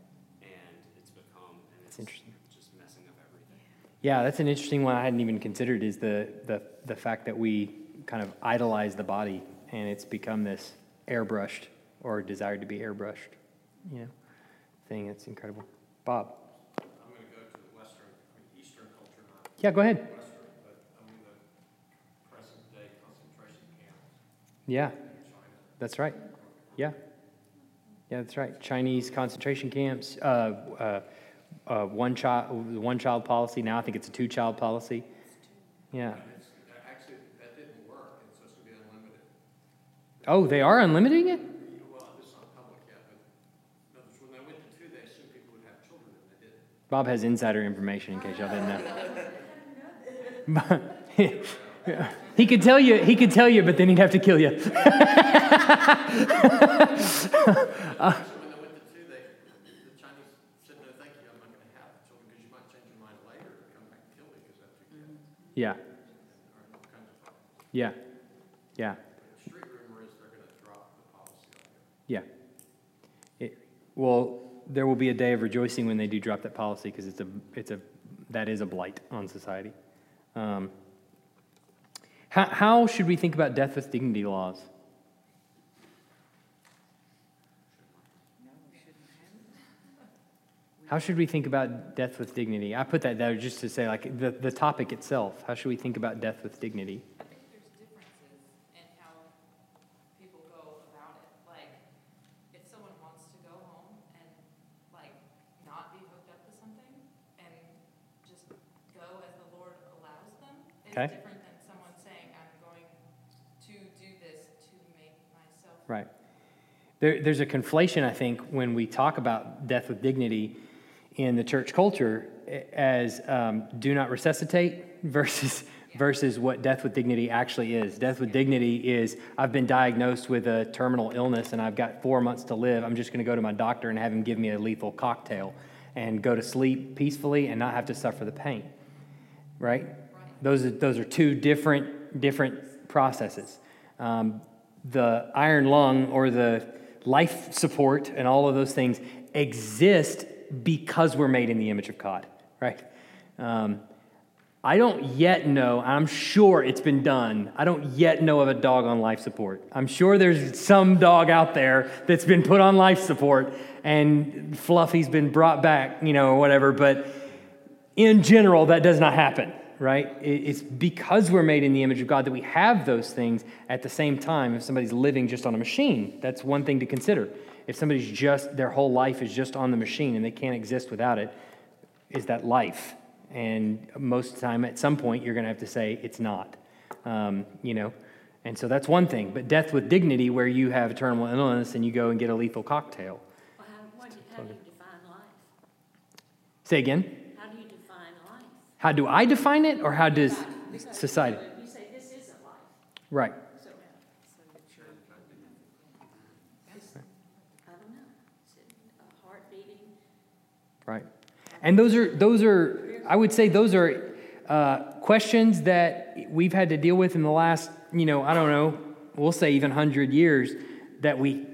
and it's become, and That's it's interesting. just messing up everything. Yeah, that's an interesting one I hadn't even considered is the, the, the fact that we kind of idolize the body and it's become this airbrushed or desired to be airbrushed, you know, thing. It's incredible. Bob. I'm gonna go to the Western, I mean, Eastern culture, not Yeah, go ahead. Western, but I mean, the present day concentration camps Yeah, in China. that's right. Yeah. Yeah, that's right. Chinese concentration camps, uh, uh, uh, one child, one child policy. Now I think it's a two child policy. Yeah. And it's, actually, that didn't work, it's gonna be unlimited. Oh, they are unlimiting it? Well, this is not public yet, but, in other words, when they went to two, they assumed people would have children, and they didn't. Bob has insider information in case y'all didn't know. he could tell you, he could tell you, but then he'd have to kill you. So when they went to two, they, the Chinese said, no, thank you, I'm not gonna have children, because you might change your mind later and come back and kill me, because that's your kid. yeah, Or all kinds of problems. yeah, yeah, But street rumor is they're gonna drop the policy Yeah. Yeah. yeah. It, well, there will be a day of rejoicing when they do drop that policy because it's a, it's a, that is a blight on society. Um, how, how should we think about death with dignity laws? How should we think about death with dignity? I put that there just to say, like, the, the topic itself. How should we think about death with dignity? I think there's in how people go about it. Like, if someone wants to go home and, like, not be hooked up to something and just go as the Lord allows them, okay. different than someone saying, I'm going to do this to make myself. Right. There, there's a conflation, I think, when we talk about death with dignity in the church culture as um, do not resuscitate versus versus what death with dignity actually is. Death with dignity is I've been diagnosed with a terminal illness and I've got four months to live. I'm just going to go to my doctor and have him give me a lethal cocktail and go to sleep peacefully and not have to suffer the pain. Right? Those are, those are two different different processes. Um, the iron lung or the life support and all of those things exist because we're made in the image of God, right? Um, I don't yet know, I'm sure it's been done. I don't yet know of a dog on life support. I'm sure there's some dog out there that's been put on life support and Fluffy's been brought back, you know, or whatever, but in general, that does not happen, right? It's because we're made in the image of God that we have those things at the same time. If somebody's living just on a machine, that's one thing to consider. If somebody's just, their whole life is just on the machine and they can't exist without it, is that life? And most of the time, at some point, you're going to have to say it's not, um, you know? And so that's one thing. But death with dignity, where you have terminal illness and you go and get a lethal cocktail. Well, how, how do you define life? Say again? How do you define life? How do I define it, or how does Because society? You say this isn't life, Right. so, I don't know, is it a heart beating? Right. And those are those are I would say those are uh, questions that we've had to deal with in the last you know I don't know we'll say even hundred years that we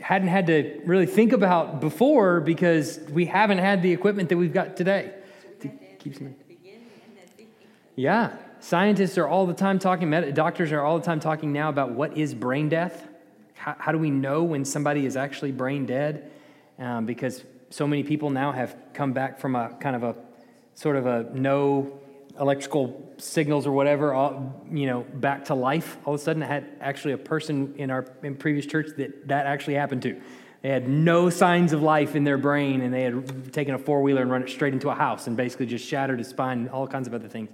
hadn't had to really think about before because we haven't had the equipment that we've got today. So we have to keep answer some- at the beginning and at the end. Yeah, scientists are all the time talking. Med- doctors are all the time talking now about what is brain death. How, how do we know when somebody is actually brain dead? Um, because so many people now have come back from a kind of a sort of a no electrical signals or whatever, all, you know, back to life. All of a sudden, I had actually a person in our in previous church that that actually happened to. They had no signs of life in their brain, and they had taken a four wheeler and run it straight into a house and basically just shattered his spine and all kinds of other things.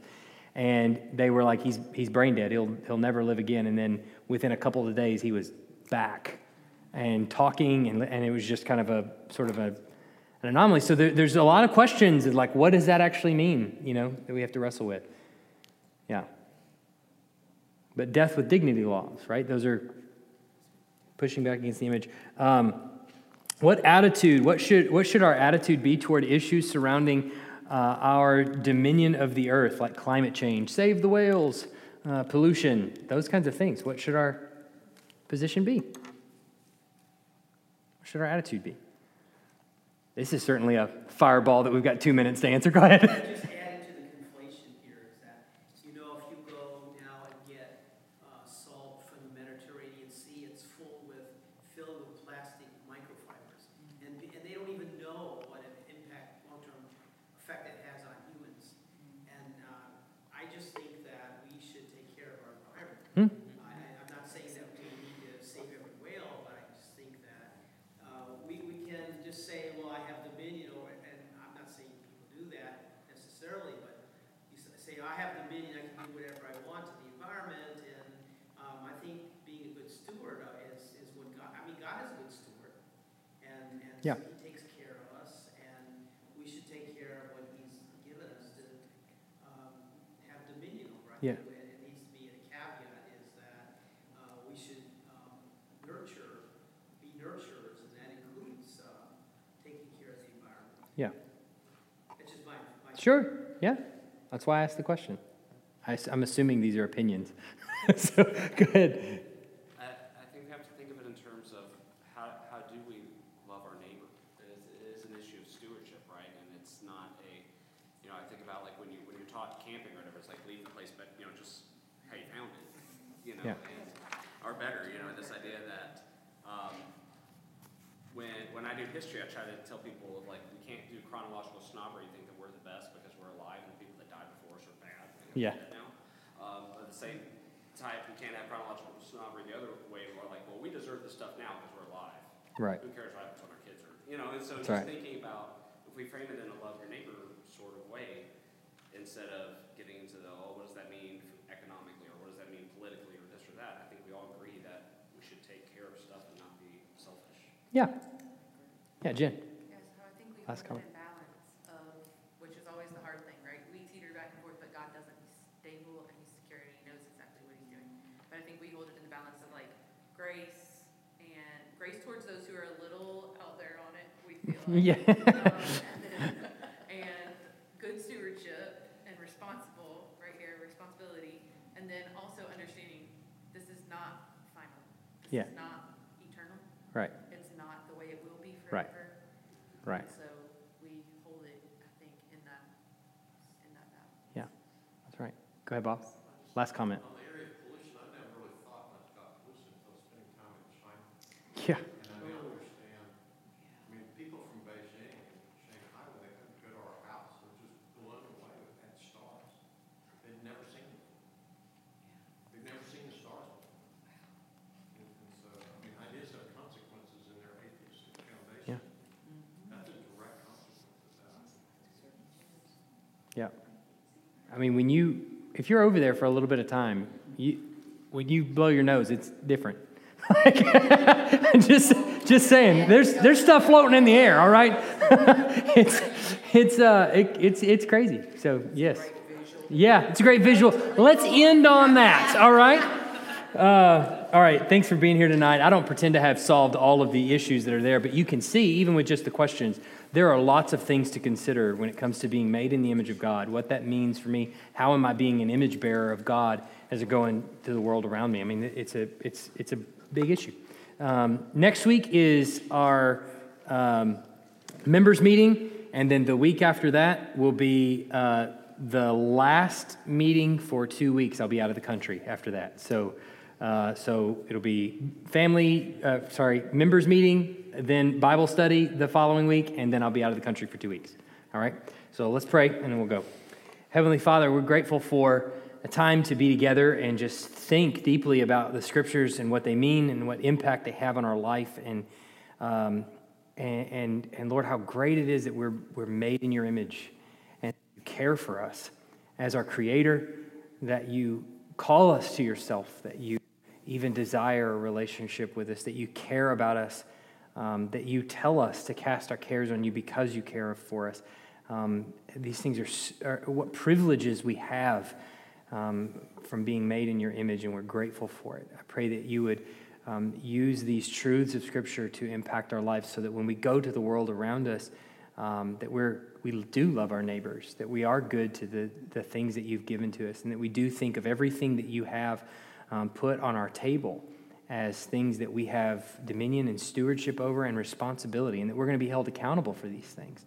And they were like, he's, he's brain dead. He'll, he'll never live again. And then within a couple of days, he was back and talking, and, and it was just kind of a sort of a, an anomaly. So there, there's a lot of questions of like, what does that actually mean, you know, that we have to wrestle with. Yeah. But death with dignity laws, right? Those are pushing back against the image. Um, what attitude, what should, what should our attitude be toward issues surrounding uh, our dominion of the earth, like climate change, save the whales, uh, pollution, those kinds of things? What should our position be? What should our attitude be? This is certainly a fireball that we've got two minutes to answer. Go ahead. Just adding to the conflation here is that, you know, if you go now and get uh, salt from the Mediterranean Sea, it's full with, filled with plastic microfibers. And, and they don't even know what an impact, long-term effect it has on humans. And uh, I just think that we should take care of our environment. Hmm. I, I- I'm not saying that we need to save every whale, but I just think that uh, we, we can just say, well, I have dominion over, it," and I'm not saying people do that necessarily, but you s- say, I have dominion, I can do whatever I want to the environment, and um, I think being a good steward uh, is, is what God, I mean, God is a good steward. And, and Yeah. He takes care of us, and we should take care of what He's given us to um, have dominion over. I Yeah. think it it needs to be a caveat is that uh, we should um, nurture, be nurturers, and that includes uh, taking care of the environment. Yeah. It's just my, my. Sure. Yeah. That's why I asked the question. I, am assuming these are opinions. so go ahead. I, I think we have to think of it in terms of how, how do we love our neighbor? It is, it is an issue of stewardship, right? And it's not a, you know, I think about like when you, when you're taught camping or whatever, it's like leave the place, but, you know, just how you found it, you know? Yeah. And, or better, you know, this idea that, um, when, when I do history, I try to tell people like, we can't do chronological snobbery, think that we're the best because we're alive and the people that died before us are bad. and we're Yeah. Now, um, at the same type, we can't have chronological snobbery the other way, where like, well, we deserve this stuff now because we're alive. Right. Who cares what happens when our kids are, you know, and so That's just right. thinking about, if we frame it in a love your neighbor sort of way, instead of getting into the, oh, what does that mean economically, or what does that mean politically, or this or that? I think we all agree that we should take care of stuff and not be selfish. Yeah. Yeah, Jen. Yeah, so I think we Last hold comment. it in balance of, which is always the hard thing, right? We teeter back and forth, but God doesn't. He's stable and he's secure and he knows exactly what he's doing. But I think we hold it in the balance of like grace and grace towards those who are a little out there on it, we feel like. Yeah. And good stewardship and responsible, right here, responsibility. And then also understanding this is not final. Yeah. Is not eternal. Right. It's not the way it will be Right. forever. Right. So we hold it, I think, in that, in that balance. Yeah. That's right. Go ahead, Bob. Last comment. On the area of pollution, I never really thought much about pollution until spending time in China. Yeah. And I now understand, I mean, people from Beijing and Shanghai, when they come to go to our house, they're just blown away with that stars. They've never seen it. They've never seen the stars before. And and so, I mean, it is have consequences in their atheistic foundation. Yeah. That's a direct consequence of that. Yeah. I mean, when you, if you're over there for a little bit of time, you, when you blow your nose, it's different. Like, just, just saying, there's, there's stuff floating in the air, all right? it's, it's, uh, it, it's, it's crazy. So, yes. Yeah, it's a great visual. Let's end on that, all right? Uh, all right, thanks for being here tonight. I don't pretend to have solved all of the issues that are there, but you can see, even with just the questions, there are lots of things to consider when it comes to being made in the image of God, what that means for me, how am I being an image bearer of God as I go into the world around me. I mean, it's a, it's, it's a big issue. Um, next week is our um, members meeting, and then the week after that will be uh, the last meeting for two weeks. I'll be out of the country after that. So, uh, so it'll be family, uh, sorry, members meeting, then Bible study the following week, and then I'll be out of the country for two weeks. All right. So let's pray, and then we'll go. Heavenly Father, we're grateful for a time to be together and just think deeply about the scriptures and what they mean and what impact they have on our life. And, um, and, and, and Lord, how great it is that we're, we're made in your image and you care for us as our creator, that you call us to yourself, that you even desire a relationship with us, that you care about us, um, that you tell us to cast our cares on you because you care for us. Um, these things are, are what privileges we have um, from being made in your image, and we're grateful for it. I pray that you would um, use these truths of Scripture to impact our lives so that when we go to the world around us, um, that we're, we do love our neighbors, that we are good to the, the things that you've given to us, and that we do think of everything that you have um, put on our table as things that we have dominion and stewardship over and responsibility, and that we're going to be held accountable for these things.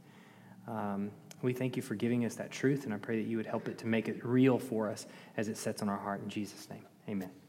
Um, we thank you for giving us that truth, and I pray that you would help it to make it real for us as it sets on our heart. In Jesus' name, amen.